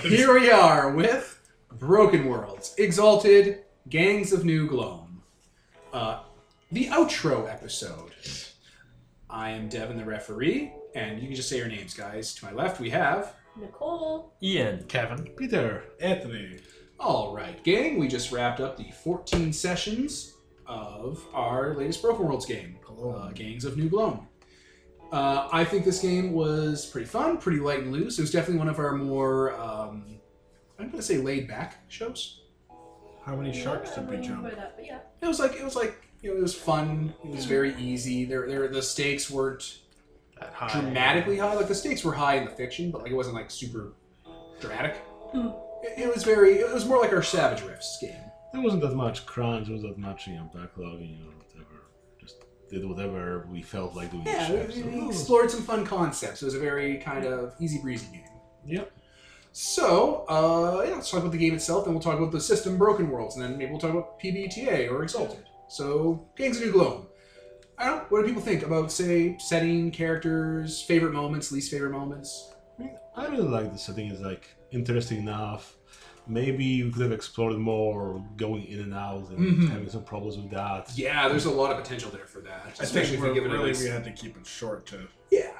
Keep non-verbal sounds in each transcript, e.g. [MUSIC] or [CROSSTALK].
[LAUGHS] Here we are with Broken Worlds, Exalted, Gangs of New Gloam. Uh, the outro episode. I am Devin, the referee, and you can just say your names, guys. To my left, we have. Nicole. Ian. Kevin. Peter. Anthony. All right, gang, we just wrapped up the 14 sessions of our latest Broken Worlds game, uh, Gangs of New Gloam. Uh, I think this game was pretty fun, pretty light and loose. It was definitely one of our more, um, I'm going to say, laid back shows. How many sharks did we jump? that, yeah. It was like it was like you know it was fun. It was very easy. There, there the stakes weren't That high. dramatically high. Like the stakes were high in the fiction, but like it wasn't like super dramatic. Hmm. It, it was very. It was more like our Savage Rifts game. There wasn't that much crunch, there was that much you know, backlogging or whatever. Did whatever we felt like doing. Yeah, we, we explored some fun concepts. It was a very kind of easy breezy game. Yep. So, uh, yeah, let's talk about the game itself, then we'll talk about the system Broken Worlds, and then maybe we'll talk about PBTA or Exalted. So, Gangs of New Gloam. I don't know, what do people think about, say, setting, characters, favorite moments, least favorite moments? I mean, I really like the setting. It's like interesting enough. Maybe we could have explored more, going in and out, and Mhm. having some problems with that. Yeah, there's a lot of potential there for that. Especially if we're, you give it a really nice- we had to keep it short to Yeah.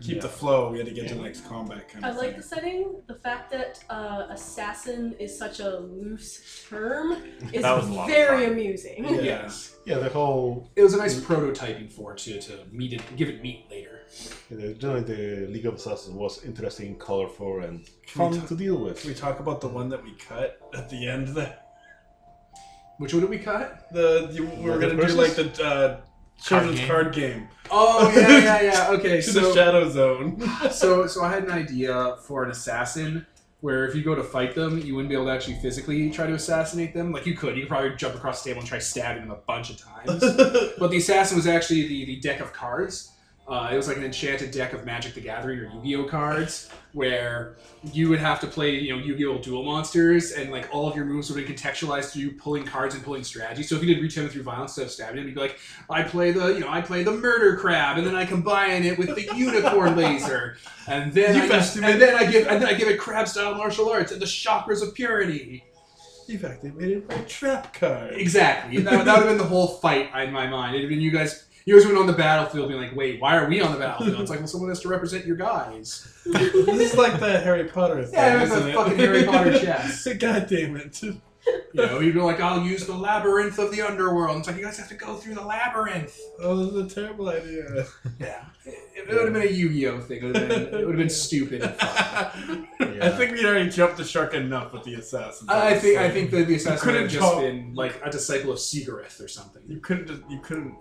keep Yeah. the flow. We had to get to the next combat kind I of like thing. the setting. The fact that uh, assassin is such a loose term is That was a lot of very amusing. Yeah. Yes. Yeah, the whole It was a nice prototyping for it to, to meet it, give it meat later. You generally the League of Assassins was interesting, colorful, and fun ta- to deal with. Can we talk about the one that we cut at the end there? Which one did we cut? The you, we were Like gonna the do like the uh, children's game? card game Oh, yeah, yeah, yeah. [LAUGHS] Okay, to so. the shadow zone. [LAUGHS] so so I had an idea for an assassin where if you go to fight them, you wouldn't be able to actually physically try to assassinate them. Like you could, you could probably jump across the table and try stabbing them a bunch of times. [LAUGHS] but the assassin was actually the, the deck of cards. Uh, it was like an enchanted deck of Magic the Gathering or Yu-Gi-Oh cards, where you would have to play, you know, Yu-Gi-Oh duel monsters, and like all of your moves would be contextualized through pulling cards and pulling strategy. So if you did reach him through violence instead of stabbing him, you'd be like, I play the, you know, I play the murder crab, and then I combine it with the [LAUGHS] unicorn laser, and then You've I just, and then I give, and then I give it crab style martial arts and the chakras of purity. You've activated my trap card. Exactly. That, that would have been the whole fight in my mind. It'd have been you guys. You guys went on the battlefield, being like, "Wait, why are we on the battlefield?" It's like, well, someone has to represent your guys. this is like the Harry Potter thing, Yeah, it was isn't a fucking Harry Potter chess. [LAUGHS] God damn it! You know, you'd be like, "I'll use the labyrinth of the underworld." It's like you guys have to go through the labyrinth. Oh, this is a terrible idea. Yeah, it, it would have been a Yu-Gi-Oh thing. It would have been, it would have been stupid. And fun. [LAUGHS] I think we'd already jumped the shark enough with the assassins. I I think I think that the assassin could have just been like a disciple of Seagareth or something. you couldn't just, you couldn't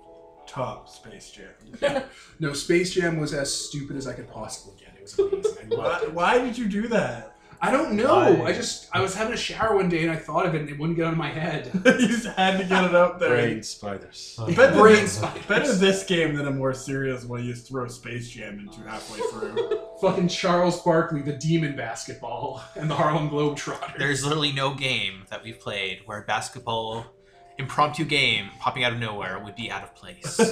top Space Jam. No, Space Jam was as stupid as I could possibly get. It was amazing. I Why, loved it. why did you do that? I don't know. Why? I just I was having a shower one day and I thought of it and it wouldn't get out of my head. [LAUGHS] you just had to get it out there. Brain spiders. Better, Brain [LAUGHS] this, spiders. better this game than a more serious one you just throw Space Jam into halfway through. [LAUGHS] Fucking Charles Barkley, the demon basketball, and the Harlem Globetrotters. There's literally no game that we've played where basketball impromptu game popping out of nowhere would be out of place. [LAUGHS] we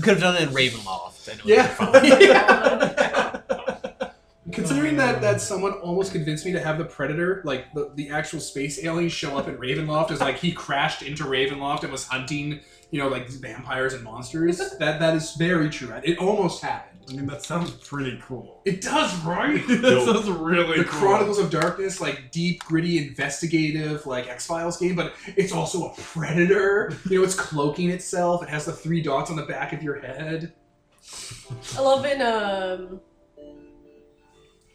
could have done it in Ravenloft. and it would have fun. yeah. [LAUGHS] Considering that oh, that someone almost convinced me to have the Predator, like the, the actual space alien, show up in Ravenloft as like he crashed into Ravenloft and was hunting, you know, like vampires and monsters. [LAUGHS] That that is very true. It almost happened. I mean, that sounds pretty cool. It does, right? [LAUGHS] that sounds really the cool. Chronicles of Darkness, like deep, gritty, investigative, like X Files game, but it's also a predator. You know, it's cloaking itself. It has the three dots on the back of your head. I love in um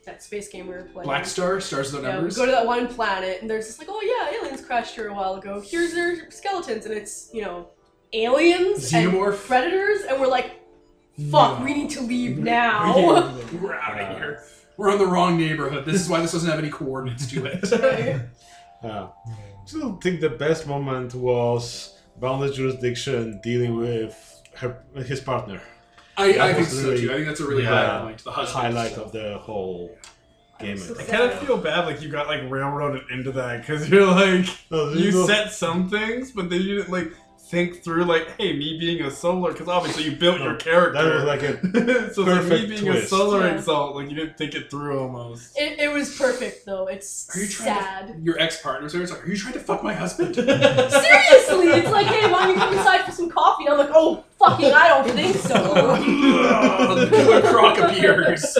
that space game we were playing. Black Star, Stars of the Yeah, we Numbers. go to that one planet and there's this like, oh yeah, aliens crashed here a while ago. Here's their skeletons and it's you know aliens Xenomorph. and predators and we're like, fuck, No. we need to leave now. [LAUGHS] We're out of here. We're in the wrong neighborhood. This is why this doesn't have any coordinates to it. [LAUGHS] [LAUGHS] Yeah. I still think the best moment was Boundless Jurisdiction dealing with her, his partner. I, I think was so too. I think that's a really the high point. The husband highlight stuff. of the whole game. So I kind of feel bad, like you got like railroaded into that because you're like No, you no- set some things, but then you didn't like think through like, hey, me being a solar, because obviously you built your oh, character. That was like a [LAUGHS] so like me perfect being a solar Yeah. exalt, like you didn't think it through almost. It, it was perfect though. It's Are you trying sad. to? Your ex partner's there. It's like, are you trying to fuck my husband? [LAUGHS] Seriously, it's like, hey, why don't you come inside for some coffee? And I'm like, oh, fucking, I don't think so. [LAUGHS] the killer croc appears.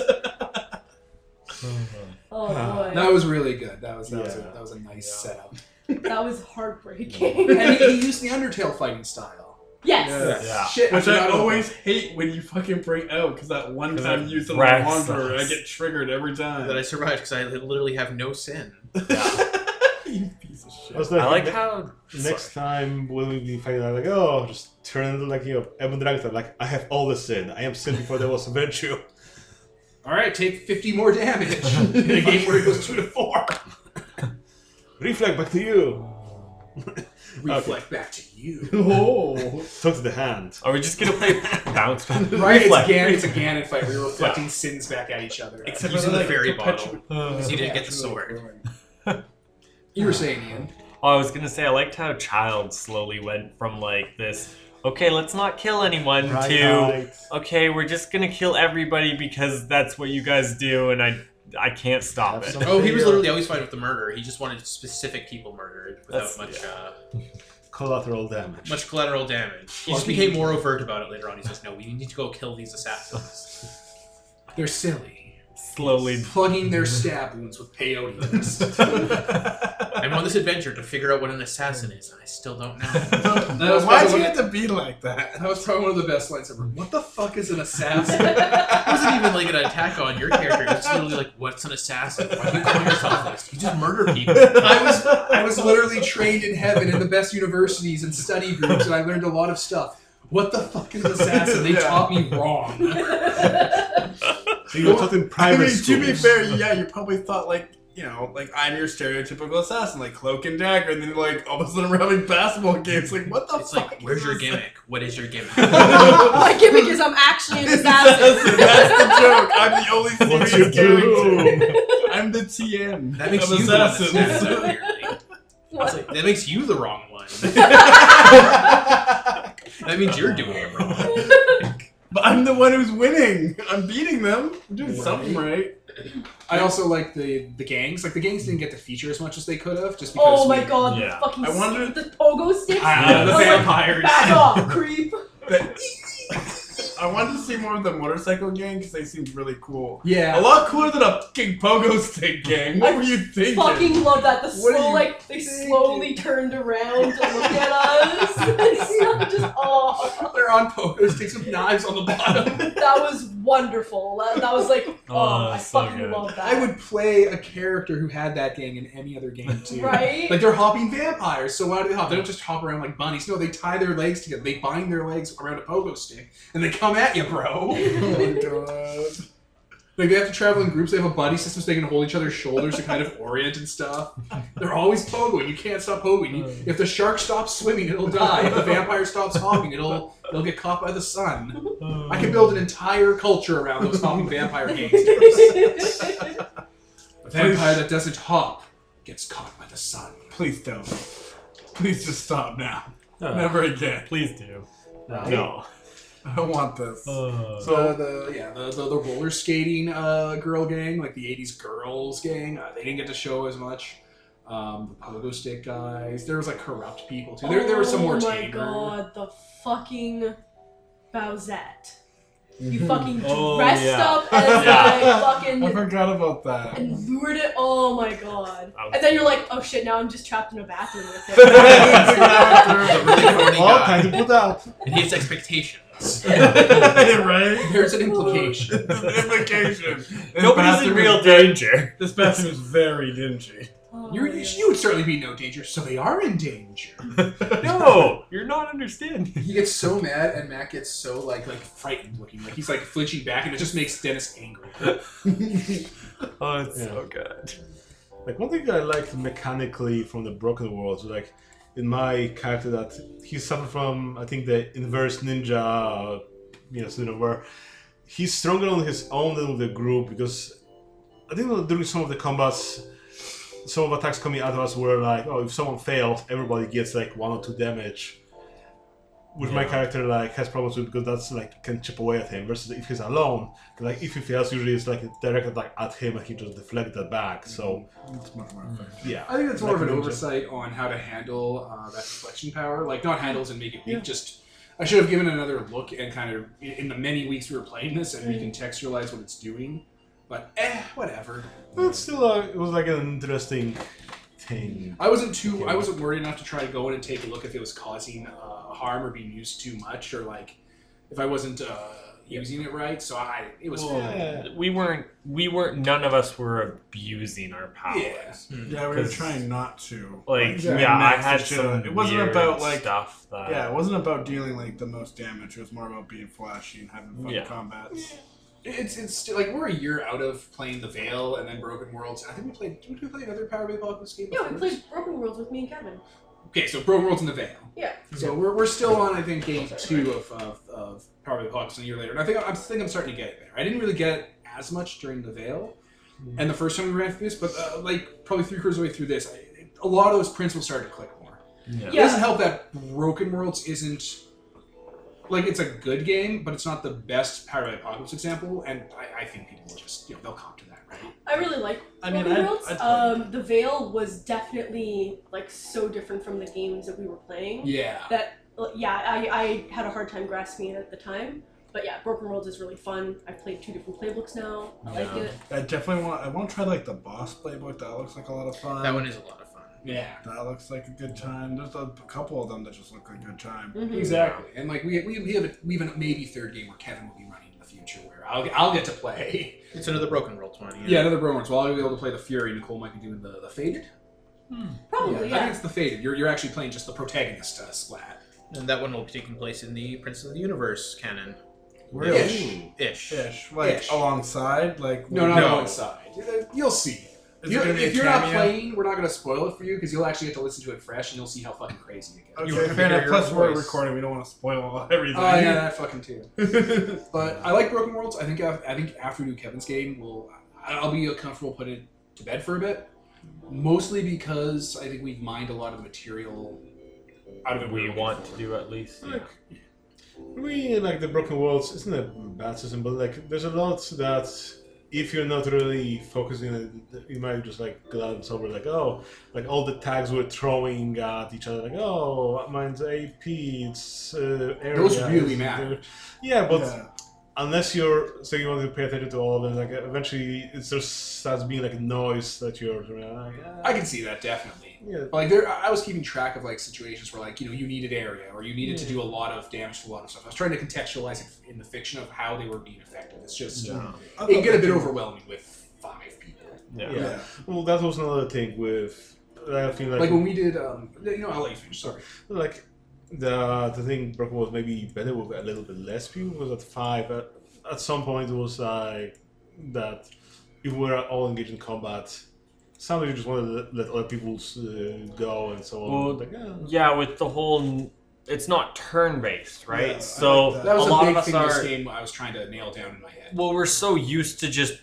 Oh boy, That was really good. That was that was a, that was a nice Yeah. setup. That was heartbreaking. and he, he used the Undertale fighting style. yes. Yeah. Shit, Which I forgot about always hate when you fucking bring oh, out, because that one 'Cause time you used the wrecks wanderer, I get triggered every time. That I survived because I literally have no sin. [LAUGHS] you piece of shit. I was like, I like ne- how next time when we be fighting, I'm like, oh, just turn into like you know, Evan Dragon. Like, I have all the sin. I am sin before there was a virtue. All right, take 50 more damage in a game where it goes two to four. Reflect back to you. [LAUGHS] Reflect back to you. Oh. [LAUGHS] Talk to the hand. Are we just gonna play bounce back? [LAUGHS] Right, it's, Reflect. Gan- it's a Ganon fight where you're reflecting sins back at each other. Except for using the like fairy perpetual- bottle. Uh, because you didn't get the sword. You were saying, Ian. Oh, I was gonna say I liked how Child slowly went from like this. Okay, let's not kill anyone Right, to right. okay, we're just gonna kill everybody because that's what you guys do, and I I can't stop it. Oh, he was literally always fine with the murder. He just wanted specific people murdered without That's- much uh, [LAUGHS] Collateral damage. much collateral damage. He just Fucking- became more overt about it later on. He says, "No, we need to go kill these assassins." They're silly. Slowly. Plugging their stab wounds with peyote. [LAUGHS] I'm on this adventure to figure out what an assassin is, and I still don't know. [LAUGHS] That was Why'd probably you have to be like that? That was probably one of the best lines ever. What the fuck is an assassin? [LAUGHS] It wasn't even like an attack on your character. It was literally like, "What's an assassin? Why do you call yourself this? You just murder people." I was I was literally trained in heaven in the best universities and study groups, and I learned a lot of stuff. What the fuck is an assassin? They Yeah. taught me wrong. So you were taught in I private mean, to be fair, yeah, you probably thought like, you know, like I'm your stereotypical assassin, like cloak and dagger, and then like all of a sudden we're having basketball games. Like, what the It's fuck? like, "Where's is your this? gimmick? What is your gimmick?" [LAUGHS] My gimmick is I'm actually an assassin. That's the joke. I'm the only What's your serious character. doom? I'm the TM. That makes of you the one that's assassins. assassin. I was like, that makes you the wrong one. [LAUGHS] that means you're doing it wrong. [LAUGHS] but I'm the one who's winning. I'm beating them. I'm doing Right. something something right. I also like the the gangs. Like the gangs didn't get to feature as much as they could have, just because. Oh my we- god, Yeah. the fucking I wonder- the pogo sticks. Ah, the I was like, vampires. Back off, creep. [LAUGHS] [LAUGHS] But I wanted to see more of the motorcycle gang because they seemed really cool. Yeah. A lot cooler than a fucking pogo stick gang. What I were you thinking? Fucking love that. The What slow, like they thinking? slowly turned around to look at us. [LAUGHS] It's just oh, They're on pogo sticks with knives on the bottom. [LAUGHS] that was wonderful. That, that was like oh, Oh, I so fucking good. love that. I would play a character who had that gang in any other game too. right. Like they're hopping vampires, so why do they hop? They don't just hop around like bunnies. No, they tie their legs together. They bind their legs around a pogo stick, and they come at you, bro. [LAUGHS] oh my [LAUGHS] god. Like they have to travel in groups. They have a buddy system so they can hold each other's shoulders to kind of orient and stuff. They're always pogoing. You can't stop pogoing. You, if the shark stops swimming, it'll die. If the [LAUGHS] vampire stops hopping, it'll it'll get caught by the sun. I can build an entire culture around those hopping vampire gangsters. A vampire that doesn't hop gets caught by the sun. Please don't. Please just stop now. Uh, Never again. Please do. Right? No. [LAUGHS] I don't want this. Uh, So the yeah the, the, the roller skating uh, girl gang, like the '80s girls gang, uh, they didn't get to show as much. Um, the pogo stick guys, there was like corrupt people too. There, there were some more Oh my tamer. god, the fucking Bowsette. You fucking Oh, dressed yeah. up as [LAUGHS] Yeah. like I fucking forgot about that. and lured it. Oh my god. And then you're like, oh shit, now I'm just trapped in a bathroom with The him. really horny All guy. time to put out. And he has expectations. right? There's an implication. [LAUGHS] Implication. This Nobody's in bathroom real is danger. This bathroom is very dingy. You're, yeah. you would certainly be no danger, so they are in danger. [LAUGHS] No, you're not understanding. He gets so mad, and Matt gets so like like frightened looking, like he's like flinching back, and it just makes Dennis angry. [LAUGHS] Oh, it's Yeah. so good. Like one thing I liked mechanically from the Broken Worlds was like in my character that he suffered from I think the inverse ninja you know syndrome where he's stronger on his own than with the group because I think during some of the combats some of the attacks coming at us were like oh if someone fails everybody gets like one or two damage which my character like has problems with because that's like can chip away at him. Versus if he's alone, like if he fails, usually it's like a direct attack at him and he just deflects that back. So It's much more effective. yeah, I think that's more Like of a an ninja. oversight on how to handle uh, that deflection power. Like not handles and make it weak. Yeah. Just I should have given another look and kind of in the many weeks we were playing this and recontextualize what it's doing. But eh, whatever. but still, uh, it was like an interesting thing. I wasn't too. I wasn't worried enough to try to go in and take a look if it was causing uh, harm or being used too much, or like if I wasn't uh, using it right. So I, it was. Well, Yeah. we weren't. We weren't. None of us were abusing our powers. Yeah. Yeah, we were trying not to. Like Yeah, yeah, I had the shit some. It wasn't about, like- stuff that. Yeah, it wasn't about dealing like the most damage. It was more about being flashy and having fun Yeah. combats. It's it's still, like we're a year out of playing the Veil and then Broken Worlds. I think we played. Did we play another Powered by Apocalypse game? Yeah, we played? Broken Worlds with me and Kevin. Okay, so Broken Worlds and the Veil. Yeah. So we're, we're still on I think game two of, of, of Powered by Apocalypse a year later, and I think I think I'm starting to get it there. I didn't really get it as much during the Veil, and the first time we ran through this, but uh, like probably three quarters of the way through this, I, a lot of those principles started to click more. Yeah. It doesn't help that Broken Worlds isn't like it's a good game, but it's not the best Powered by Apocalypse example, and I, I think people will just you know they'll comp to that, right? I really like I mean, Broken I- Worlds. I'd play um, the Veil was definitely like so different from the games that we were playing. Yeah. That yeah, I, I had a hard time grasping it at the time. But yeah, Broken Worlds is really fun. I've played two different playbooks now. I like Yeah. it. I definitely want. I want to try like the boss playbook. That looks like a lot of fun. That one is a lot of fun. Yeah. That looks like a good time. There's a couple of them that just look like a good time. Mhm. Exactly, and like we, we, we have a, we have a maybe third game where Kevin will be running in the future, where I'll, I'll get to play. It's another Broken World 20. Yeah, another broken Bromance. Well, I'll be able to play the Fury. Nicole might be doing the, the Faded. Probably, I yeah. think it's the Faded. You're, you're actually playing just the protagonist uh, splat. And that one will be taking place in the Princes of the Universe canon. Where Ish. Ish. Ish, like Ish. alongside, like No, not No. alongside. You'll see. Is You- it gonna be if a you're not playing, we're not going to spoil it for you because you'll actually get to listen to it fresh and you'll see how fucking crazy it gets. Okay, can fair hear enough. your Plus, we're voice. recording. We don't want to spoil [LAUGHS] everything. Oh yeah, that fucking too. [LAUGHS] But I like Broken Worlds. I think I, I think after we do Kevin's game, we'll I'll be comfortable putting it to bed for a bit. Mostly because I think we've mined a lot of material out of it. We we're looking want for. to do at least. Yeah. Really, like the Broken Worlds isn't a bad system, but like there's a lot that if you're not really focusing, on it, you might just like glance over, like oh, like all the tags we're throwing at each other, like oh, mine's AP, it's uh, area. Those really matter. Yeah, but Yeah. Unless you're saying you want to pay attention to all of them, like eventually it just starts being like noise that you're. Like, ah, I can see that definitely. yeah. Like there, I I was keeping track of like situations where like you know you needed area or you needed to do a lot of damage to a lot of stuff. I was trying to contextualize it in the fiction of how they were being effective. It's just I it can get a bit too. overwhelming with five people. Yeah. Yeah. Yeah. Well, that was another thing with. I feel like, Like when we did, um, you know, I'll let you finish. Sorry. like the the thing Broken was maybe better with a little bit less people was at five. At, at some point, it was like that if we were all engaged in combat, sometimes you just want to let, let other people uh, go and so on. Like, ah. Yeah, with the whole, it's not turn-based, right? Yeah, so like that. That was a a, lot big of us thing in this game. I was trying to nail down in my head. Well, we're so used to just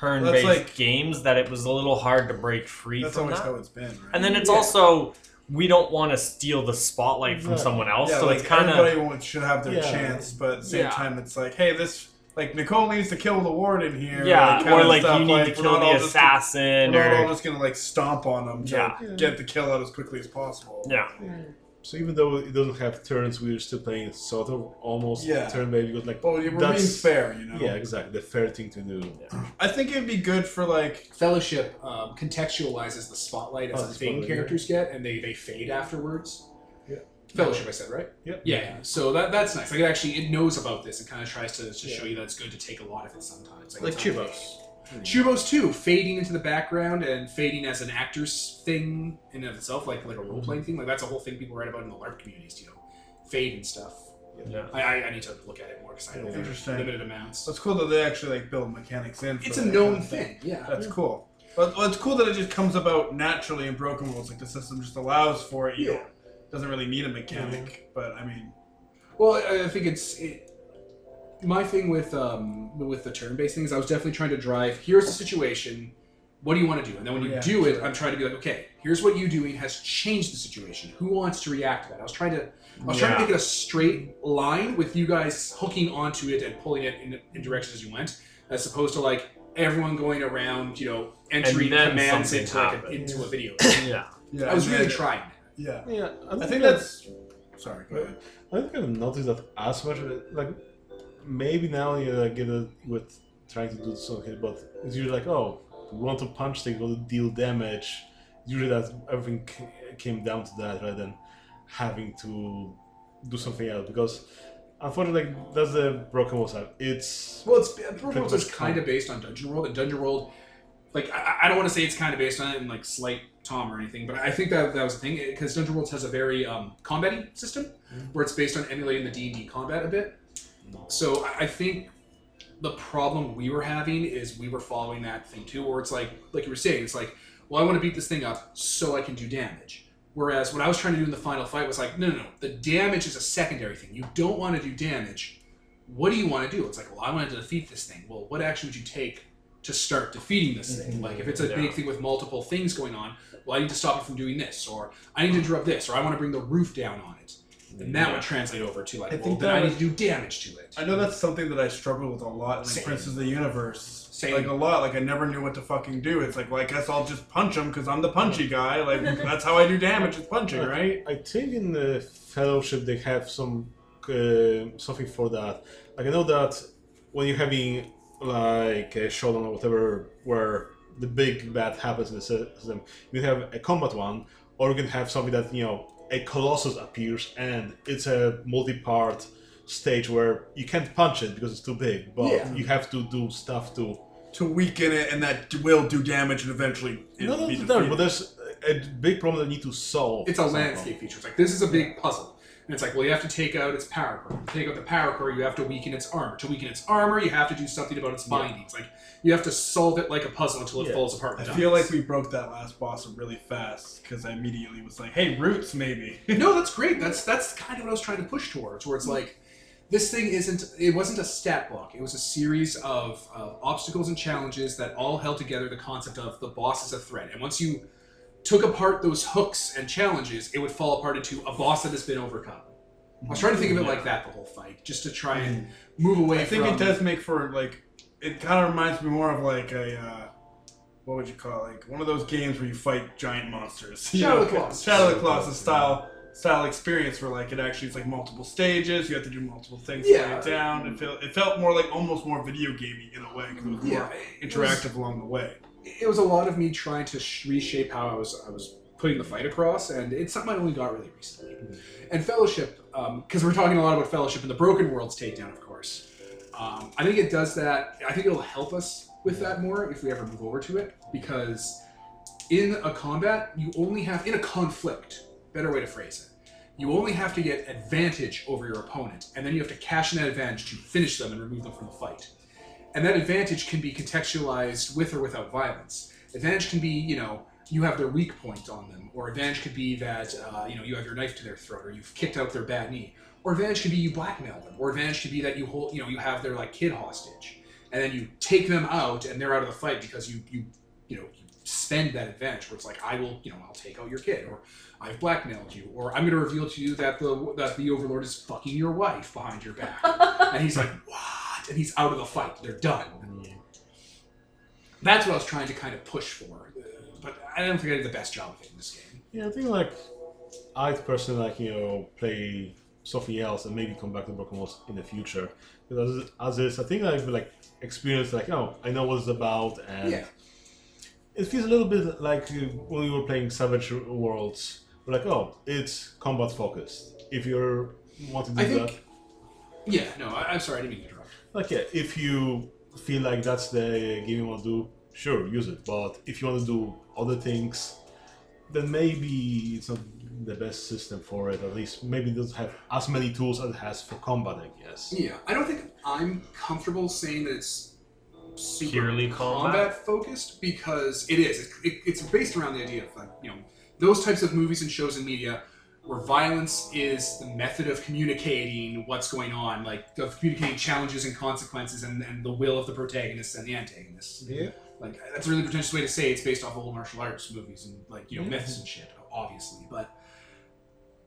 turn-based like- games that it was a little hard to break free That's from always that. how it's been, right? And then it's Yeah. also we don't want to steal the spotlight from Yeah. someone else, yeah, so like it's kind of everybody should have their Yeah. chance, but at the same Yeah. time, it's like, hey, this like Nicole needs to kill the warden here. yeah, kinda or like stuff, you need like, to kill not the all just- assassin, We're not all just gonna like stomp on them to Yeah. get the kill out as quickly as possible. yeah, So even though it doesn't have turns, we're still playing it sort of almost Yeah. turn-based because like But we're being That's- fair, you know. yeah, exactly the fair thing to do. I think it'd be good for like Fellowship um, contextualizes the spotlight as Oh, a the thing spotlight, characters get, and they, they fade afterwards. Yeah. Fellowship, I said right. Yep. Yeah, yeah. So that that's nice. Like it actually it knows about this and kind of tries to, to Yeah. show you that it's good to take a lot of it sometimes. Like it's okay. Chubos. Chubos too, fading into the background and fading as an actor's thing in and of itself, like like a hmm. role playing thing. Like that's a whole thing people write about in the LARP communities, you know, fade and stuff. yeah. I, I, I need to look at it more because I don't Interesting. limited amounts. it's cool that they actually like build mechanics in. For It's a that known kind of thing, yeah. That's cool. But well, it's cool that it just comes about naturally in Broken Worlds. Like the system just allows for it. You Yeah. don't- doesn't really need a mechanic, mm-hmm. but I mean, Well, I I think it's it, my thing with um with the turn-based things. I was definitely trying to drive. Here's the situation. What do you want to do? And then when you React do it, it. I'm trying to be like, okay, here's what you doing has changed the situation. Who wants to react to that? I was trying to, I was trying to make it a straight line with you guys hooking onto it and pulling it in, in directions as you went, as opposed to like everyone going around, you know, entering then commands into like a, happens. into a video. Yeah. [LAUGHS] Yeah, I was really then- trying. Yeah, Yeah, I think that's. Sorry, go ahead. I don't think I've noticed that as much. Like maybe now you like, get it with trying to do something, but it's usually like, oh, we want to punch things, we want to deal damage. Usually that everything came down to that rather than having to do something else because unfortunately like, that's the broken wall side. It's Well, it's Broken Worlds is kind of based on Dungeon World, and Dungeon World, like I, I don't want to say it's kind of based on it in like slight Tom or anything, but I think that that was the thing because Dungeon World has a very um, combat system where it's based on emulating the D and D combat a bit. So I- think the problem we were having is we were following that thing too, where it's like like you were saying, it's like, well, I want to beat this thing up so I can do damage. Whereas what I was trying to do in the final fight was like, no, no, no, the damage is a secondary thing. You don't want to do damage. What do you want to do? It's like, well, I want to defeat this thing. Well, what action would you take to start defeating this thing? Like, if it's a Yeah. big thing with multiple things going on, well, I need to stop it from doing this, or I need to interrupt this, or I want to bring the roof down on it. And that would translate over to like, I well, think then that I need was- to do damage to it. I know that's something that I struggled with a lot in like, Same. Princes of the Universe. Same. Like a lot. Like I never knew what to fucking do. It's like, well, I guess I'll just punch him because I'm the punchy guy. Like [LAUGHS] that's how I do damage. Is punching, right? I think in the Fellowship they have some uh, something for that. Like I know that when you're having like a showdown or whatever, where the big bad happens in the system, you have a combat one, or you can have something that you know a colossus appears and it's a multi-part stage where you can't punch it because it's too big, but Yeah. you have to do stuff to. To weaken it, and that will do damage, and eventually No, no, be no, but there's a big problem that you need to solve. It's a landscape feature. It's like this is a big puzzle. And it's like, well, you have to take out its power core. To take out the power core, you have to weaken its armor. To weaken its armor, you have to do something about its bindings. Like you have to solve it like a puzzle until it Yeah. falls apart. I and feel like we broke that last boss really fast because I immediately was like, "Hey, roots, maybe." [LAUGHS] no, that's great. That's that's kind of what I was trying to push towards. Where it's like, this thing isn't. It wasn't a stat block. It was a series of uh, obstacles and challenges that all held together the concept of the boss is a threat. And once you took apart those hooks and challenges, it would fall apart into a boss that has been overcome. I was trying to think of it like that the whole fight, just to try and move away. I think from, it does make for like it kind of reminds me more of like a uh, what would you call it? like one of those games where you fight giant monsters. [LAUGHS] Shadow of the Colossus. Shadow of the Colossus style style experience where like it actually is like multiple stages. You have to do multiple things Yeah. to lay it down. It felt it felt more like almost more video gamey in a way because it was more Yeah, it was- interactive along the way. it was a lot of me trying to reshape how I was I was putting the fight across, and it's something I only got really recently. And Fellowship, because we're talking a lot about Fellowship and the Broken Worlds takedown, of course. Um, I think it does that. I think it'll help us with that more if we ever move over to it, because in a combat, you only have in a conflict. Better way to phrase it. You only have to get advantage over your opponent, and then you have to cash in that advantage to finish them and remove them from the fight. And that advantage can be contextualized with or without violence. Advantage can be, you know, you have their weak point on them, or advantage could be that, uh, you know, you have your knife to their throat, or you've kicked out their bad knee, or advantage could be you blackmail them, or advantage could be that you hold, you know, you have their like kid hostage, and then you take them out, and they're out of the fight because you, you, you know, you spend that advantage where it's like, I will, you know, I'll take out your kid, or I've blackmailed you, or I'm going to reveal to you that the that the Overlord is fucking your wife behind your back, [LAUGHS] and he's like, what? And he's out of the fight. They're done. That's what I was trying to kind of push for, uh, but I don't think I did the best job of it in this game. Yeah, I think like I'd personally like you know play something else and maybe come back to Broken Worlds in the future. Because as, as is, I think I've like experienced like oh I know what it's about and Yeah. it feels a little bit like uh, when we were playing Savage Worlds. We're like oh it's combat focused. If you're want to do I that. Yeah, no, I, I'm sorry, I didn't mean to interrupt. like yeah, if you feel like that's the game you want to do, sure, use it. But if you want to do other things, then maybe it's not the best system for it. At least maybe it doesn't have as many tools as it has for combat, I guess. Yeah, I don't think I'm comfortable saying that it's super Purely combat? combat focused because it is. It, it, it's based around the idea of like you know those types of movies and shows and media where violence is the method of communicating what's going on, like of communicating challenges and consequences and, and the will of the protagonists and the antagonists. Yeah. Like that's a really pretentious way to say it's based off old martial arts movies and like you know myths and shit, obviously. But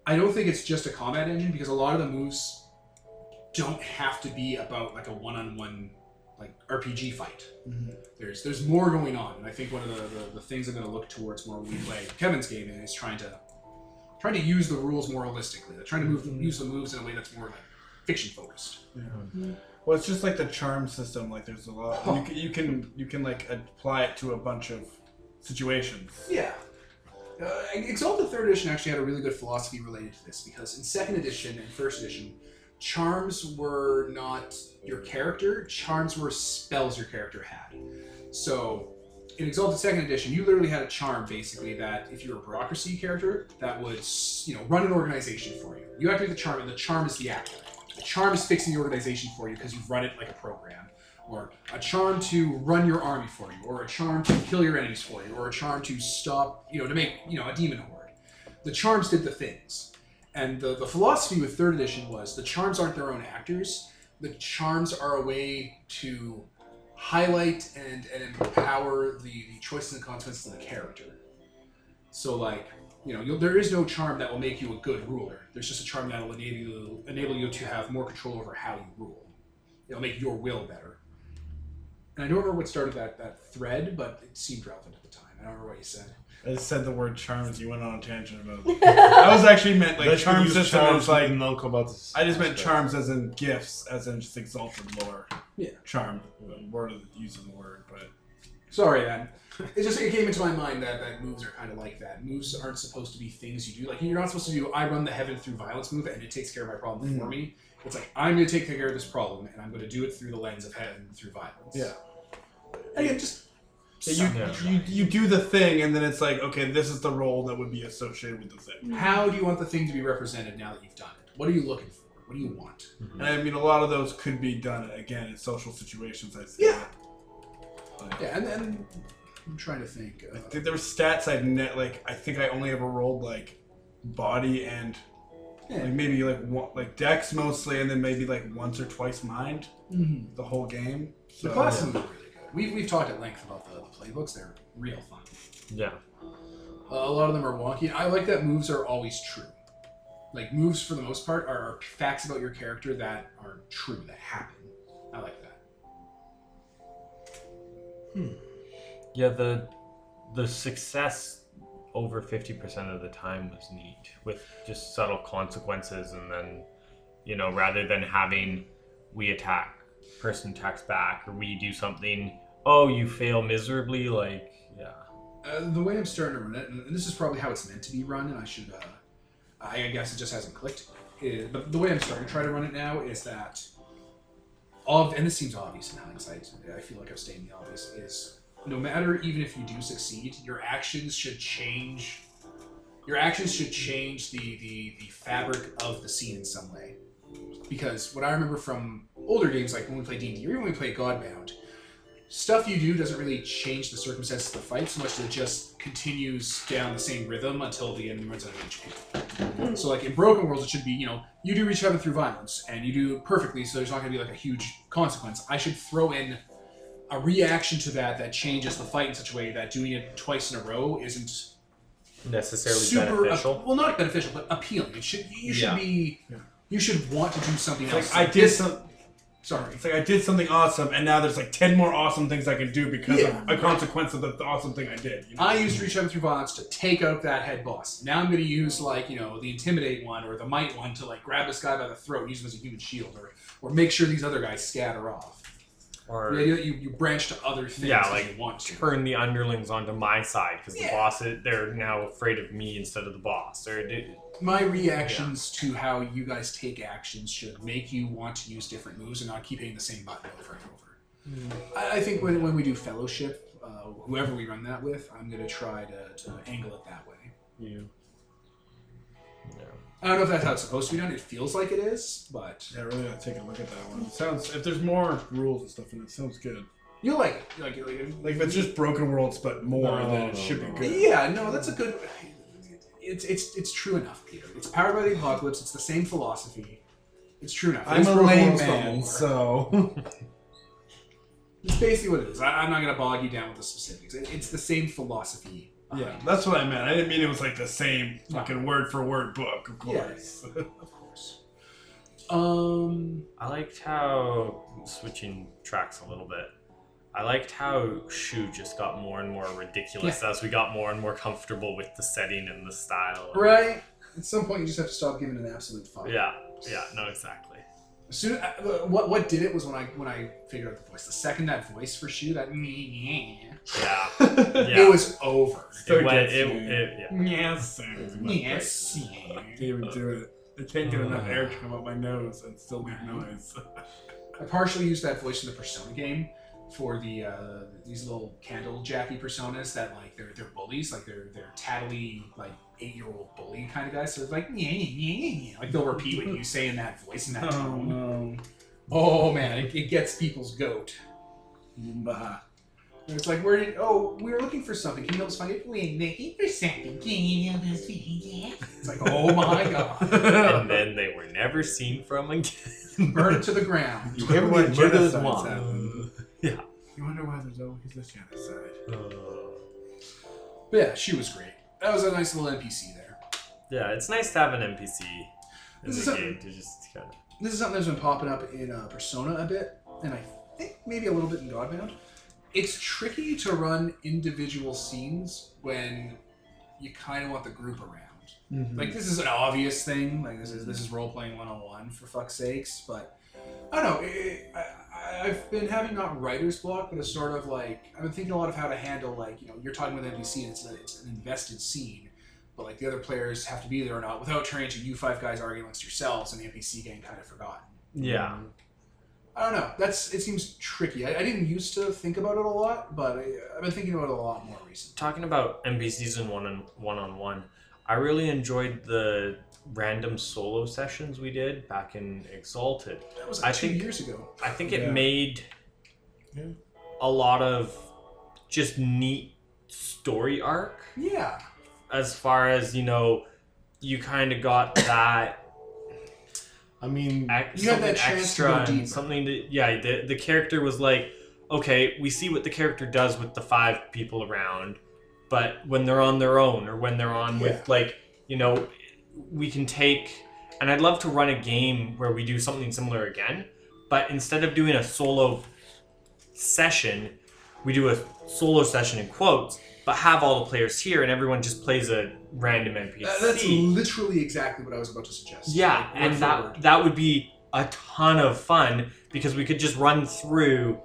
I don't think it's just a combat engine because a lot of the moves don't have to be about like a one-on-one like RPG fight. Mm-hmm. There's there's more going on, and I think one of the, the, the things I'm going to look towards more when we play Kevin's game is trying to trying to use the rules more holistically. Like trying to move mm-hmm. use the moves in a way that's more like fiction focused. Mm-hmm. Well, it's just like the charm system. Like there's a lot. You [LAUGHS] can, you can you can like apply it to a bunch of situations. Yeah. Uh, Exalted Third Edition actually had a really good philosophy related to this because in Second Edition and First Edition, charms were not your character. Charms were spells your character had. So in Exalted Second Edition, you literally had a charm basically that if you're a bureaucracy character, that would you know run an organization for you. You activate the charm, and the charm is the actor. The charm is fixing the organization for you because you've run it like a program or a charm to run your army for you, or a charm to kill your enemies for you, or a charm to stop, you know, to make, you know, a demon horde. The charms did the things. And the, the philosophy with third edition was the charms aren't their own actors. The charms are a way to highlight and, and empower the, the choices and consequences of the character. So like, you know, there is no charm that will make you a good ruler. There's just a charm that will enable you, enable you to have more control over how you rule. It'll make your will better. And I don't remember what started that, that thread, but it seemed relevant at the time. I don't remember what you said. I just said the word charms. You went on a tangent about. [LAUGHS] I was actually meant like Let's charm system charms is like. in non-combat I just meant aspect. charms as in gifts, as in just exalted lore. Yeah. Charm. the Word of using the word, but Sorry, then. It just it came into my mind that, that moves are kind of like that. Moves aren't supposed to be things you do. Like you're not supposed to do. I run the heaven through violence move, and it takes care of my problem for mm. me. It's like I'm going to take care of this problem, and I'm going to do it through the lens of heaven through violence. Yeah. And again, just Yeah, you, you you do the thing, and then it's like, okay, this is the role that would be associated with the thing. how do you want the thing to be represented now that you've done it? What are you looking for? What do you want? And I mean, a lot of those could be done again in social situations. I think. Yeah. Like, Yeah, and then I'm trying to think. I Uh, think there were stats I'd net like. I think I only ever rolled like body and Yeah. like maybe like one, like dex mostly, and then maybe like once or twice mind mhm. the whole game. The So, classes are really good. We've, we've talked at length about the, the playbooks. They're real fun. Yeah. Uh, a lot of them are wonky. I like that moves are always true. Like moves for the most part are facts about your character that are true that happen. I like that. Hmm. Yeah, the the success over 50% of the time was neat with just subtle consequences and then you know rather than having we attack person attacks back or we do something oh you fail miserably like yeah Uh, the way I'm starting to run it, and this is probably how it's meant to be run, and I should, uh, I guess it just hasn't clicked. Is, but the way I'm starting to try to run it now is that, of, and this seems obvious in hindsight. I feel like I'm stating the obvious. Is no matter even if you do succeed, your actions should change. Your actions should change the the, the fabric of the scene in some way. Because what I remember from older games, like when we played D&D or even when we played Godbound, stuff you do doesn't really change the circumstances of the fight so much that it just continues down the same rhythm until the enemy runs out of HP. So like in Broken Worlds, it should be, you know, you do reach heaven through violence, and you do it perfectly, so there's not going to be like a huge consequence. I should throw in a reaction to that that changes the fight in such a way that doing it twice in a row isn't necessarily super beneficial well, not beneficial, but appealing. It should you should Yeah. be you should want to do something It's else. like I did this- some. Sorry. It's like I did something awesome, and now there's like ten more awesome things I can do because Yeah. of a consequence of the, the awesome thing I did. You know? I used reach heaven through violence to take out that head boss. Now I'm going to use like you know the intimidate one or the might one to like grab this guy by the throat and use him as a human shield, or or make sure these other guys scatter off. Or The idea that you, you branch to other things Yeah, like, you want to. turn the underlings onto my side because Yeah. the boss is, they're now afraid of me instead of the boss or do- My reactions to how you guys take actions should make you want to use different moves and not keep hitting the same button over and over. I, I think when, when we do fellowship, uh, whoever we run that with, I'm going to try to, to angle it that way. you I don't know if that's how it's supposed to be done. It feels like it is, but Yeah, I really gotta take a look at that one. It sounds if there's more rules and stuff in it, it sounds good. you'll like it. Like, like, Like if it's just Broken Worlds but more, No, then it no, should no. be good. Yeah, no, that's a good. It's it's it's true enough, Peter. It's powered by the apocalypse. It's the same philosophy. It's true enough. I'm It's a Broken Worlds, but layman, more. so It's basically what it is. I, I'm not gonna bog you down with the specifics. It, it's the same philosophy. Yeah, that's what I meant. I didn't mean it was like the same fucking word for word book, of course. Yeah. course. of course. Um, I liked how switching tracks a little bit. I liked how Shu just got more and more ridiculous as we got more and more comfortable with the setting and the style. right. At some point, you just have to stop giving an absolute fuck. Yeah, yeah, no, exactly. As soon uh, what what did it was when I when I figured out the voice. The second that voice for Shu, that Yeah, [LAUGHS] it was over. So it went, gets it, you. it, yeah. Yes. Yes. Can't even do it. I can't get enough air to come out my nose and still make noise. [LAUGHS] I partially used that voice in the Persona game for the uh, these little candle jacky personas that like they're they're bullies, like they're they're tattly like eight year old bully kind of guys. So it's like yeah yeah yeah yeah, like they'll repeat what you say in that voice in that tone. no. Oh man, it, it gets people's goat. Bah. And It's like, where did? Oh, we were looking for something. Can you help us find it? We're looking for something. Can you help us find it? It's like, oh my [LAUGHS] god, and then they were never seen from again. burn it to the ground. You wonder haven't why been murdered as genocides one. happen. [LAUGHS] yeah. You wonder why there's always this genocide. But yeah, she was great. That was a nice little NPC there. Yeah, it's nice to have an NPC in This the game to just kind of. This is something that's been popping up in uh, Persona a bit, and I think maybe a little bit in Godbound. It's tricky to run individual scenes when you kind of want the group around. Mm-hmm. Like this is an obvious thing. Like this is this is role playing 101 for fuck's sakes. But I don't know. It, I, I- I've been having not writer's block, but a sort of like I've been thinking a lot of how to handle like you know you're talking with NPC and it's, a, it's an invested scene, but like the other players have to be there or not without turning to you five guys arguing amongst yourselves and the NPC getting kind of forgotten. Yeah. Mm-hmm. I don't know. That's it seems tricky. I, I didn't used to think about it a lot, but I, I've been thinking about it a lot more recently. Talking about NPCs and one on one on one, I really enjoyed the random solo sessions we did back in Exalted. That was I two think- years ago. I think it Yeah. made Yeah. a lot of just neat story arc Yeah. as far as you know you kind of got that I mean, You had that chance to extra go and deeper. something to yeah the, the character was like okay we see what the character does with the five people around but when they're on their own or when they're on Yeah. with like you know we can take and i'd love to run a game where we do something similar again but instead of doing a solo session we do a solo session in quotes but have all the players here and everyone just plays a random npc That- uh, that's literally exactly what I was about to suggest. yeah, Like, and that word. that would be a ton of fun because we could just run through,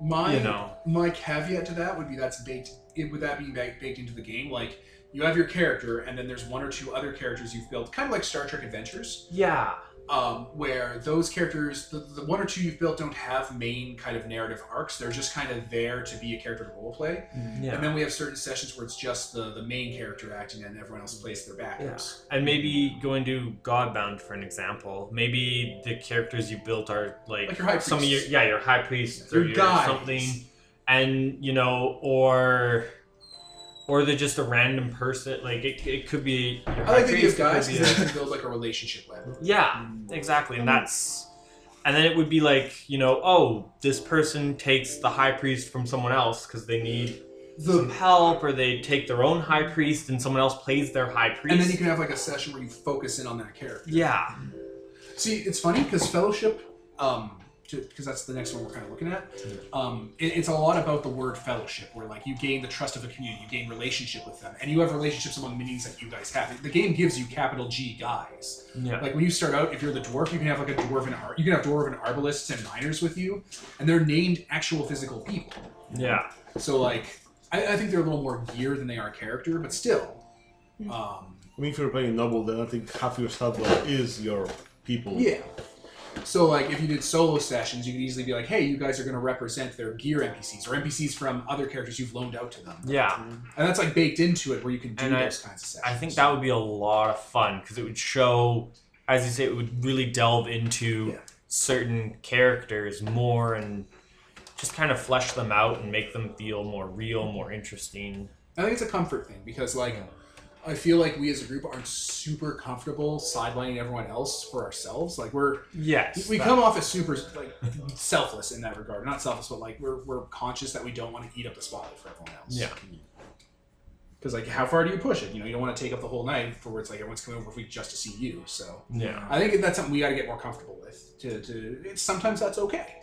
my you know. my caveat to that would be that's baked. It, would that be baked, baked into the game? Like you have your character, and then there's one or two other characters you've built, kind of like Star Trek Adventures. Yeah. Um, where those characters, the, the one or two you've built, don't have main kind of narrative arcs. They're just kind of there to be a character to role play. Yeah. And then we have certain sessions where it's just the, the main character acting and everyone else plays their backups. And maybe going to Godbound for an example. Maybe the characters you built are like, Like your high some of your yeah your high priests Your or your guides. something, and you know or or they're just a random person. Like it, it could be your I like the idea of it guys because a- can build like a relationship with. Yeah, exactly. And that's and then it would be like, you know, oh, this person takes the high priest from someone else because they need some help, or they take their own high priest and someone else plays their high priest. and then you can have like a session where you focus in on that character. yeah, See, it's funny because Fellowship, um, because that's the next one we're kind of looking at. Um, it, it's a lot about the word fellowship, where like you gain the trust of a community, you gain relationship with them, and you have relationships among minions that you guys have. The game gives you capital G guys. yeah, Like when you start out, if you're the dwarf, you can have like a dwarven ar- you can have dwarven arbalists and miners with you, and they're named actual physical people. yeah, So like, I, I think they're a little more gear than they are character, but still. Um, I mean, if you're playing noble, then I think half your sub is your people. Yeah. So like if you did solo sessions, you could easily be like, hey, you guys are going to represent their gear NPCs or NPCs from other characters you've loaned out to them, yeah. and that's like baked into it where you can do And I- those kinds of sessions. I think that would be a lot of fun because it would show, as you say, it would really delve into Yeah. certain characters more and just kind of flesh them out and make them feel more real, more interesting. I think it's a comfort thing because like I feel like we as a group aren't super comfortable sidelining everyone else for ourselves. Like we're Yes. we come off as super like selfless in that regard. Not selfless, but like we're we're conscious that we don't want to eat up the spotlight for everyone else. Yeah. Because like, how far do you push it? You know, you don't want to take up the whole night for where it's like everyone's coming over for just to see you. So Yeah. I think that's something we got to get more comfortable with. To, to it's, sometimes that's okay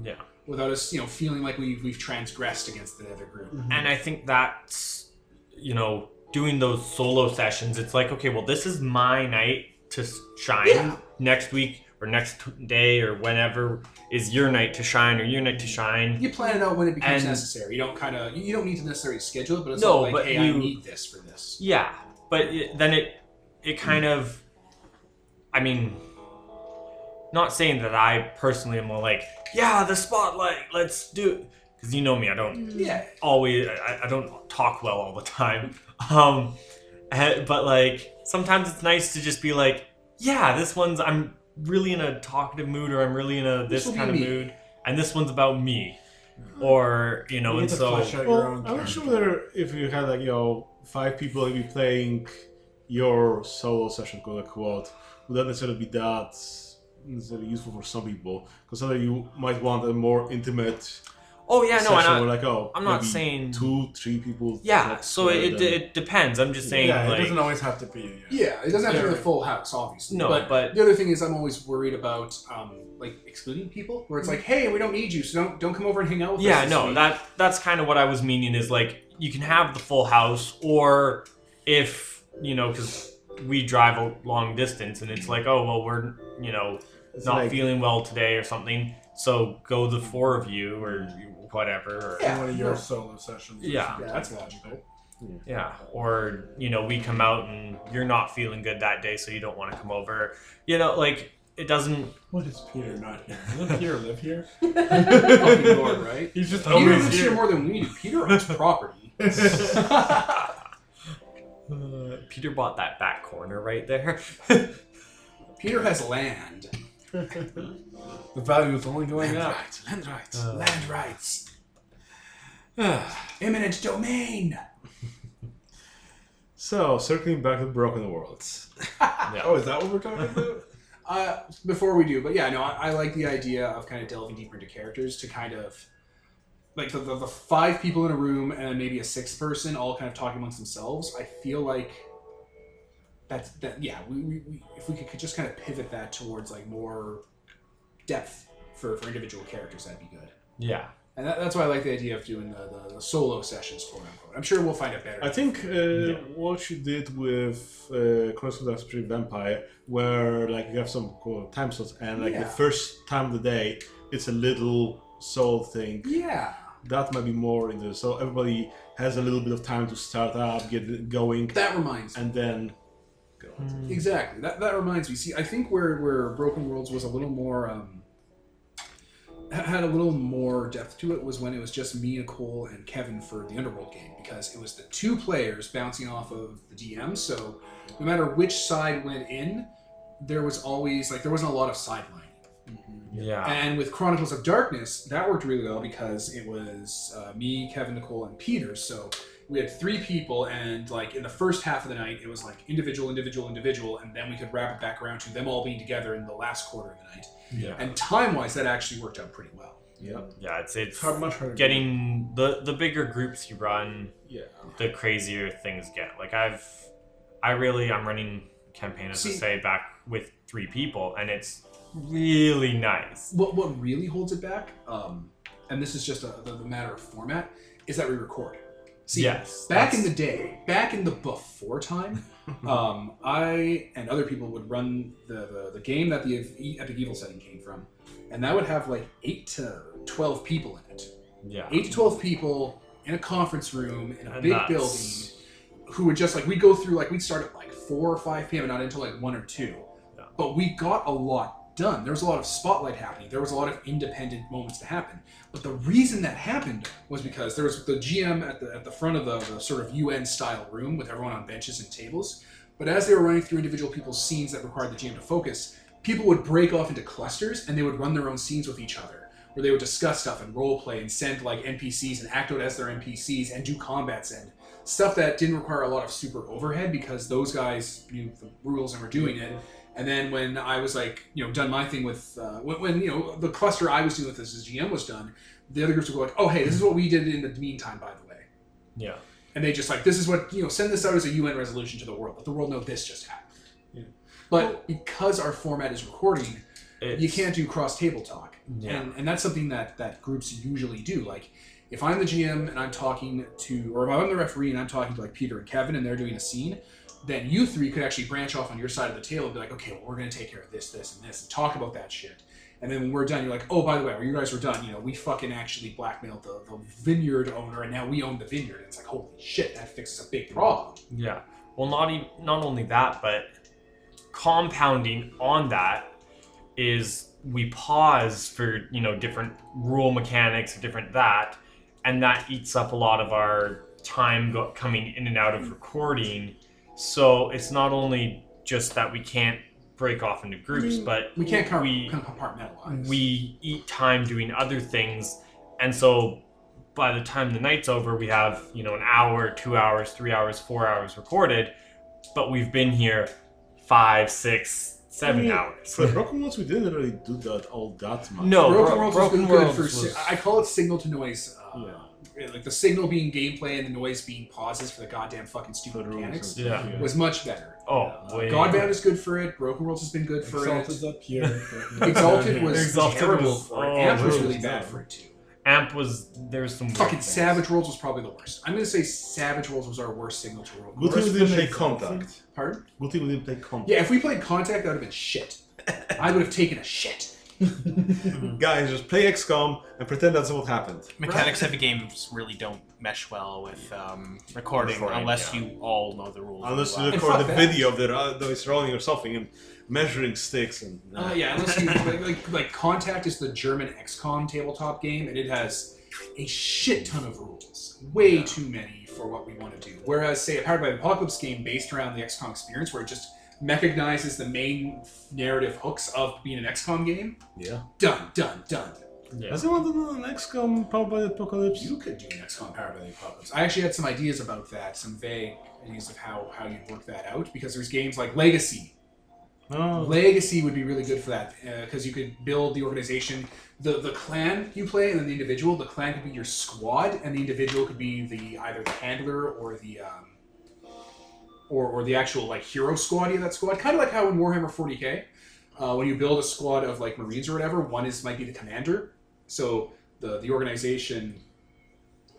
Yeah. without us, you know, feeling like we've we've transgressed against the other group. And I think that's, you know, doing those solo sessions, it's like, okay, well, this is my night to shine. Yeah. Next week or next day or whenever is your night to shine or your night to shine. You plan it out when it becomes And- necessary. You don't kind of you don't need to necessarily schedule it, but it's No, like, but hey, I need this for this. Yeah, but it, then it it hmm. kind of, I mean, not saying that I personally am like, yeah, the spotlight, let's do, because you know me, I don't Yeah, always, I, I don't talk well all the time, um, eh, but like sometimes it's nice to just be like, yeah, this one's I'm really in a talkative mood or I'm really in a This this kind of me. mood, and this one's about me, or you know, You and so. flesh out your Well, own I'm not sure character. whether if you had like you know five people maybe playing your solo session, quote unquote, would that necessarily be that necessarily useful for some people? Because some of you might want a more intimate Oh yeah, no, session and I, where like oh, I'm not saying- two, three people. Yeah, so it, together, it, it depends. I'm just saying, yeah, it doesn't always have to be. yeah. It doesn't have to be Yeah. the full house, obviously. No, but, but- the other thing is, I'm always worried about um, like excluding people, where it's like, hey, we don't need you, so don't don't come over and hang out with us. yeah, no, week. that that's kind of what I was meaning. Is like you can have the full house, or if you know, because we drive a long distance, and it's like, oh well, we're you know It's not like- feeling well today or something, so go the four of you or whatever. Or, Yeah. one of your no. solo sessions. Yeah. Yeah, that's logical. Yeah, or you know, we come out and you're not feeling good that day, so you don't want to come over. You know, like it doesn't. What is Peter not here? [LAUGHS] Doesn't Peter live here? [LAUGHS] Fucking Lord, right? He's just Peter always lives here here. more than we do. Peter owns property. Uh, [LAUGHS] Peter bought that back corner right there. Peter has land. The value is only going Land up. rights, land rights, Uh. land rights. [SIGHS] Eminent domain. [LAUGHS] So circling back to Broken Worlds. [LAUGHS] Oh, is that what we're talking about? [LAUGHS] Uh, before we do, but yeah, no, I, I like the idea of kind of delving deeper into characters to kind of like the, the, the five people in a room and maybe a sixth person all kind of talking amongst themselves. I feel like that's that. Yeah, we, we, we if we could, could just kind of pivot that towards like more depth for, for individual characters, that'd be good. yeah. And that, that's why I like the idea of doing the, the, the solo sessions, quote unquote. I'm sure we'll find it better. I think uh, what you did with uh, Chronicles of the Spirit Vampire, where like you have some cool time slots, and like Yeah. the first time of the day, it's a little soul thing. Yeah. That might be more in the so everybody has a little bit of time to start up, get going, That reminds me. and then go. Exactly. That, that reminds me. See, I think where where Broken Worlds was a little more um, had a little more depth to it was when it was just me, Nicole, and Kevin for the Underworld game because it was the two players bouncing off of the DM. So no matter which side went in, there was always like there wasn't a lot of sidelining. Yeah. And with Chronicles of Darkness, that worked really well because it was uh, me, Kevin, Nicole, and Peter. So we had three people, and like in the first half of the night, it was like individual, individual, individual, and then we could wrap it back around to them all being together in the last quarter of the night. Yeah. And time wise, that actually worked out pretty well. Yep. Yeah, it's it's It's hard, much harder. getting the the bigger groups you run, Yeah. the crazier things get. Like I've, I really I'm running campaign as I See- say back with three people, and it's really nice. What what really holds it back, um, and this is just a, the, the matter of format, is that we record. See, Yes, back in the day, back in the before time, [LAUGHS] um, I and other people would run the, the, the game that the Epic Evil setting came from, and that would have like eight to twelve people in it. Yeah. Eight to twelve people in a conference room in a And big that's- building, who would just like we'd go through like we'd start at like four or five p.m. and not until like one or two, Yeah. but we got a lot done. There was a lot of spotlight happening. There was a lot of independent moments to happen. But the reason that happened was because there was the GM at the at the front of the, the sort of UN style room with everyone on benches and tables. But as they were running through individual people's scenes that required the GM to focus, people would break off into clusters and they would run their own scenes with each other, where they would discuss stuff and role play and send like NPCs and act out as their NPCs and do combats and stuff that didn't require a lot of super overhead because those guys knew the rules and were doing it. And then when I was like, you know, done my thing with uh, when, when you know the cluster I was doing with this as GM was done, the other groups would go like, oh hey, this is what we did in the meantime, by the way. Yeah. And they just like, this is what you know, send this out as a UN resolution to the world. Let the world know this just happened. Yeah. But because our format is recording, you can't do cross table talk Yeah. and and that's something that that groups usually do like if i'm the gm and i'm talking to or if i'm the referee and i'm talking to like peter and kevin and they're doing a scene then you three could actually branch off on your side of the table and be like okay well we're going to take care of this this and this and talk about that shit and then when we're done you're like oh by the way when you guys were done you know we fucking actually blackmailed the, the vineyard owner and now we own the vineyard and it's like holy shit that fixes a big problem Yeah. Well, not even, not only that, but compounding on that is we pause for you know different rule mechanics, different that, and that eats up a lot of our time go- coming in and out of recording. So it's not only just that we can't break off into groups, but we can't com- we compartmentalize we eat time doing other things and so by the time the night's over we have you know an hour two hours three hours four hours recorded but we've been here five six seven I mean, hours For the Broken Worlds, we didn't really do that all that much. No, Broken Bro- Worlds Broken has good Worlds for. was- I call it signal to noise. Uh, Yeah. Uh, like the signal being gameplay and the noise being pauses for the goddamn fucking stupid the mechanics and Yeah. stuff, was much better. oh way Godbound is good for it. Broken Worlds has been good for Exalted's it. up here. [LAUGHS] Exalted was Exalted terrible was- for it. oh, Amp was really really bad bad. for it too. amp was there's some Fucking things. Savage Worlds was probably the worst. I'm gonna say Savage Worlds was our worst signal to roll. Good thing we didn't play Contact. Pardon? Good thing we didn't play Contact. Yeah, if we played Contact, that would have been shit. I would have taken a shit. [LAUGHS] Guys, just play XCOM and pretend that's what happened. Mechanics heavy games really don't mesh well with um, recording, Recording, unless yeah. you all know the rules. Unless you really well. record fuck the that. video of the uh, though it's rolling or something and measuring sticks and. Uh, yeah, unless you [LAUGHS] like, like like Contact is the German XCOM tabletop game, and it has a shit ton of rules, way too many for what we want to do. Whereas, say, a Powered by the Apocalypse game based around the XCOM experience, where it just recognizes the main narrative hooks of being an XCOM game, Yeah. done, done, done. yeah. Has anyone done an XCOM Powered by the Apocalypse? You could do an XCOM Powered by the Apocalypse. I actually had some ideas about that, some vague ideas of how how you'd work that out, because there's games like Legacy Oh. Legacy would be really good for that because you could build the organization, the the clan you play, and then the individual. The clan could be your squad, and the individual could be the either the handler or the um, or or the actual like hero squad of that squad. Kind of like how in Warhammer 40k, uh, when you build a squad of like Marines or whatever, one is might be the commander. So the the organization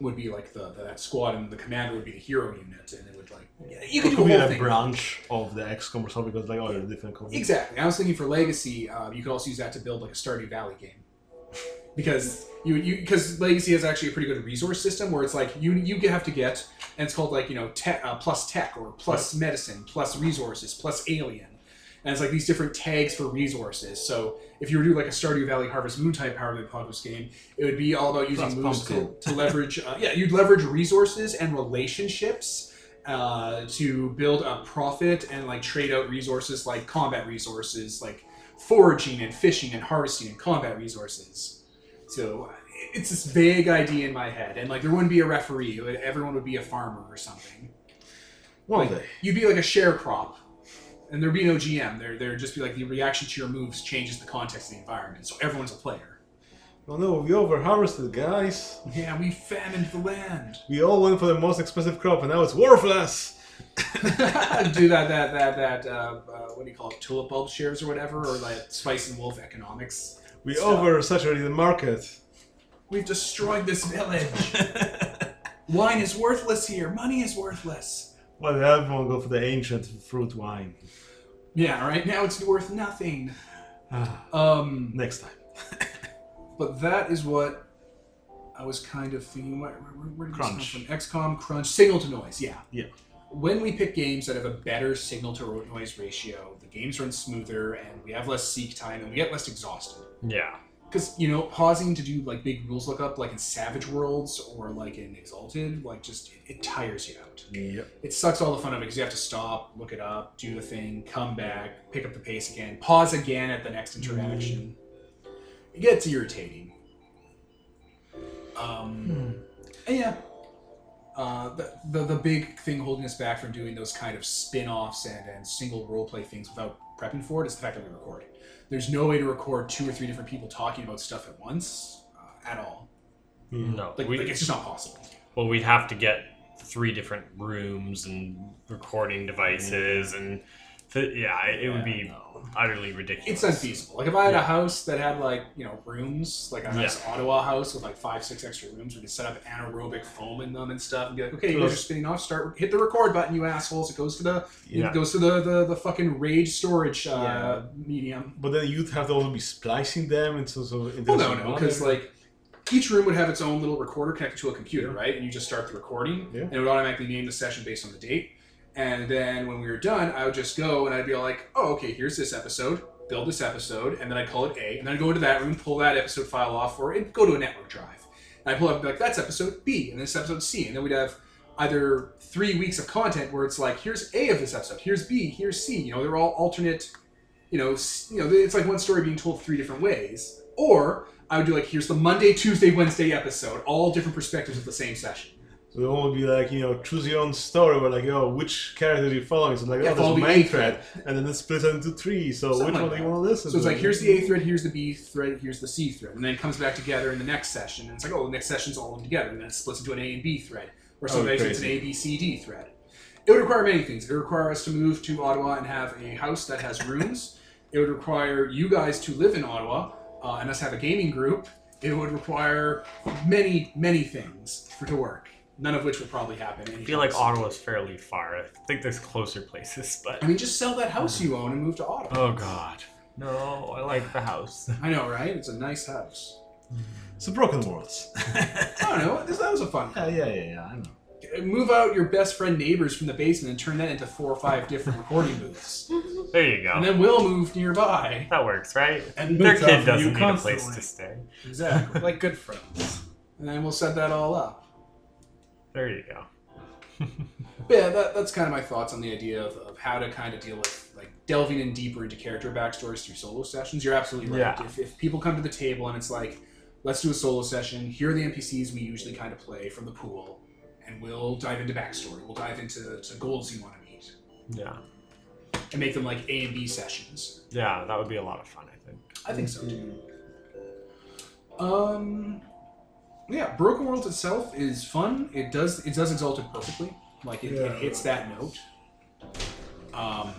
would be like the, the that squad, and the commander would be the hero unit, and it would like you could It do could a be a branch of the XCOM or something because like oh, they're different companies. Exactly. I was thinking for Legacy, uh, you could also use that to build like a Stardew Valley game, because you you because Legacy has actually a pretty good resource system where it's like you you have to get and it's called like you know tech uh, plus tech or plus medicine plus resources plus alien, and it's like these different tags for resources. So if you were to do like a Stardew Valley Harvest Moon type Power of the Apocalypse game, it would be all about using Plus moves to, to leverage. Uh, yeah, you'd leverage resources and relationships uh, to build up profit and like trade out resources like combat resources, like foraging and fishing and harvesting and combat resources. So it's this vague idea in my head, and like there wouldn't be a referee; everyone would be a farmer or something. One Like. You'd be like a sharecrop, and there'd be no GM. There, there'd just be like the reaction to your moves changes the context of the environment, so everyone's a player. Well, no, we over harvested, guys. Yeah, we famined the land. We all went for the most expensive crop and now it's worthless. [LAUGHS] do that that that that uh, uh, what do you call it tulip bulb shares or whatever or like spice and wolf economics We Stop. oversaturated the market. we've destroyed this village [LAUGHS] wine is worthless here money is worthless Why did everyone go for the ancient fruit wine? yeah right now it's worth nothing Ah, um Next time. [LAUGHS] but that is what i was kind of thinking where, where, where did Crunch. this come from xcom crunch signal to noise yeah Yeah. When we pick games that have a better signal to noise ratio the games run smoother and we have less seek time and we get less exhausted. Yeah. because you know pausing to do like big rules lookup like in savage worlds or like in exalted like just it, it tires you out. Yep. it sucks all the fun of it because you have to stop look it up do the thing come back pick up the pace again pause again at the next interaction. It gets irritating. Um and yeah uh, the, the the big thing holding us back from doing those kind of spin-offs and, and single roleplay things without prepping for it is the fact that we record. There's no way to record two or three different people talking about stuff at once uh, at all. No, Like, we, like it's just not possible. well, we'd have to get three different rooms and recording devices, and th- yeah, it, it would be utterly ridiculous. It's unfeasible. Like if I had a house that had like you know rooms, like a nice Ottawa house with like five, six extra rooms, we could set up anechoic foam in them and stuff, and be like, okay, you guys are spinning off. Start hit the record button, you assholes. It goes to the Yeah. it goes to the the, the fucking RAID storage uh, Yeah. medium. But then you'd have to also be splicing them into so. into Well, no, no, because like each room would have its own little recorder connected to a computer, right? And you just start the recording, Yeah. and it would automatically name the session based on the date. And then when we were done, I would just go and I'd be like, "Oh, okay, here's this episode. Build this episode, and then I'd call it A, and then I'd go into that room, pull that episode file off or it, go to a network drive, and I pull up and be like, "That's episode B, and this episode C," and then we'd have either three weeks of content where it's like, "Here's A of this episode, here's B, here's C." You know, they're all alternate you know, you know, it's like one story being told three different ways. Or I would do like, here's the Monday, Tuesday, Wednesday episode, all different perspectives of the same session. So it won't be like, you know, choose your own story, but like, oh, which character are you following? So like, Yeah, oh, there's main A thread, and then it splits it into three. So Something which like one do you want to listen So it's to? like, here's the A thread, here's the B thread, here's the C thread, and then it comes back together in the next session. And it's like, oh, the next session's all in together, and then it splits into an A and B thread, or sometimes it's an. A, B, C, D thread. It would require many things. It would require us to move to Ottawa and have a house that has rooms. it would require you guys to live in Ottawa uh, and us have a gaming group. It would require many, many things for to work. None of which would probably happen. I feel like Ottawa's fairly far. I think there's closer places, but I mean, just sell that house you own and move to Ottawa. oh god, no, I like the house. [LAUGHS] I know, right? It's a nice house. [LAUGHS] So Broken Worlds. I don't know. This, that was a fun. [LAUGHS] yeah, yeah, yeah, yeah, I know. Uh, move out your best friend neighbors from the basement and turn that into four or five different recording booths, There you go. and then we'll move nearby. that works, right? And Their boots out kid doesn't you need a place to stay. Exactly. like good friends. and then we'll set that all up. There you go. But [LAUGHS] yeah, that, that's kind of my thoughts on the idea of, of how to kind of deal with like delving in deeper into character backstories through solo sessions. You're absolutely right. Yeah. If, if people come to the table and it's like, let's do a solo session. Here are the NPCs we usually kind of play from the pool, and we'll dive into backstory. We'll dive into to goals you want to meet, Yeah, and make them like A and B sessions. yeah, that would be a lot of fun. I think. I think so too. Um, yeah, Broken Worlds itself is fun. It does it does Exalted perfectly. Like it, Yeah. it hits that note. Um,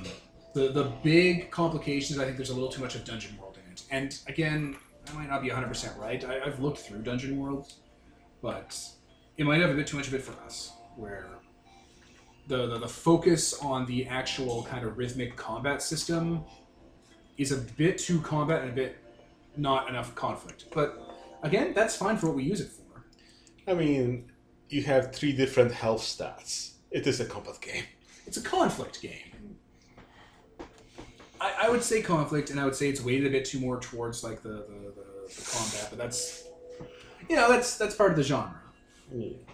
the the big complications. I think there's a little too much of Dungeon World in it. And again, I might not be 100 percent right. I, I've looked through Dungeon World, but it might have a bit too much of it for us. Where the, the, the focus on the actual kind of rhythmic combat system is a bit too combat and a bit not enough conflict. But again, that's fine for what we use it for. I mean, you have three different health stats. It is a combat game. It's a conflict game. I, I would say conflict, and I would say it's weighted a bit too more towards like the, the, the, the combat, but that's you know that's that's part of the genre.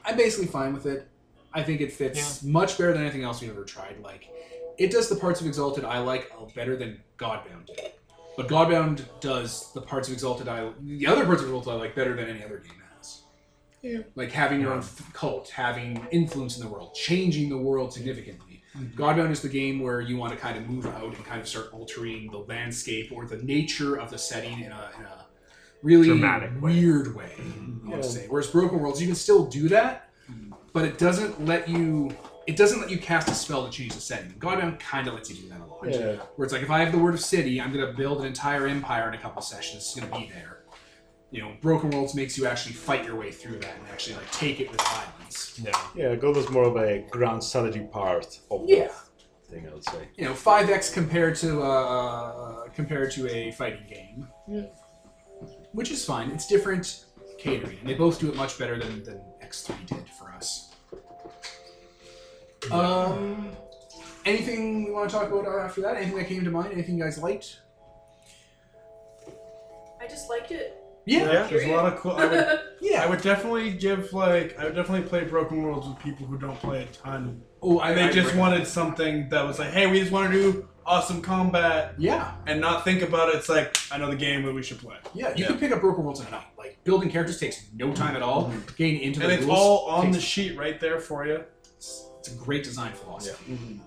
I'm basically fine with it. I think it fits much better than anything else we've ever tried. Like, it does the parts of Exalted I like uh, better than Godbound did. But Godbound does the parts of Exalted I the other parts of Exalted I like better than any other game has. Yeah. Like having your own f- cult, having influence in the world, changing the world significantly. Mm-hmm. Godbound is the game where you want to kind of move out and kind of start altering the landscape or the nature of the setting in a, in a really Dramatic way. weird way. I want to say. Whereas Broken Worlds, you can still do that, mm-hmm. but it doesn't let you. It doesn't let you cast a spell to change the setting. Godbound kind of lets you do that a lot. Yeah. Where it's like, if I have the word of city, I'm going to build an entire empire in a couple sessions. It's going to be there. You know, Broken Worlds makes you actually fight your way through that and actually like take it with violence. Yeah. Yeah, God was more of a ground strategy part of Yeah. the thing, I would say. You know, five X compared to uh, compared to a fighting game, Yeah. which is fine. It's different catering, and they both do it much better than, than X three did for us. Um, anything we want to talk about after that? Anything that came to mind? Anything you guys liked? I just liked it Yeah, There's a lot of cool. I would, [LAUGHS] yeah. I would definitely give like I would definitely play Broken Worlds with people who don't play a ton. oh, I, And they I just agree. wanted something that was like, hey, we just want to do awesome combat Yeah, and not think about it. It's like I know the game, that we should play. yeah. You Yeah. can pick up Broken Worlds in a night. Like building characters takes no time at all. Getting into the And it's rules all on takes- the sheet right there for you. It's, it's a great design philosophy. Mhm.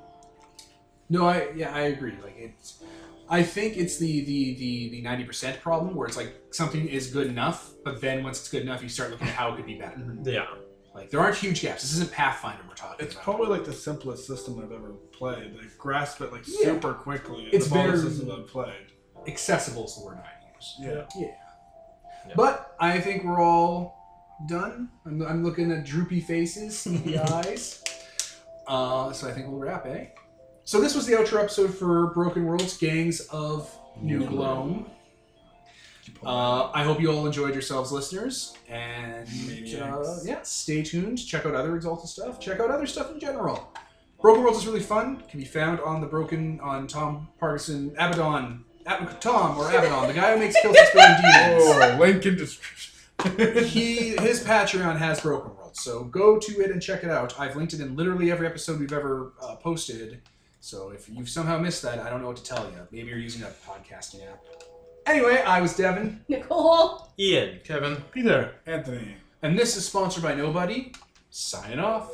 No, I yeah, I agree. Like it's, I think it's the the the the ninety percent problem where it's like something is good enough, but then once it's good enough, you start looking at how it could be better. Yeah. Like there aren't huge gaps. This isn't Pathfinder we're talking It's about. probably like the simplest system I've ever played. They grasp it like Yeah. super quickly. It's It's the very- system I've played. accessible is the word I use. Yeah. Yeah. Yeah. But I think we're all done. I'm, I'm looking at droopy faces, sleepy [LAUGHS] eyes. Uh, so I think we'll wrap, eh? So this was the outro episode for Broken Worlds Gangs of New Gloam. Uh, I hope you all enjoyed yourselves, listeners. And uh, yeah, stay tuned. Check out other Exalted stuff. Check out other stuff in general. Broken Worlds is really fun. Can be found on the Broken on Tom Parkinson Abaddon. Ab- Tom or Abaddon, the guy who makes Kill Six Billion Demons. Oh, link in description. [LAUGHS] he his Patreon has Broken World, so go to it and check it out. I've linked it in literally every episode we've ever uh, posted. So if you've somehow missed that, I don't know what to tell you. Maybe you're using a podcasting app. Anyway, I was Devin, Nicole. Ian. Kevin. Peter. Anthony. and this is sponsored by Nobody. Signing off.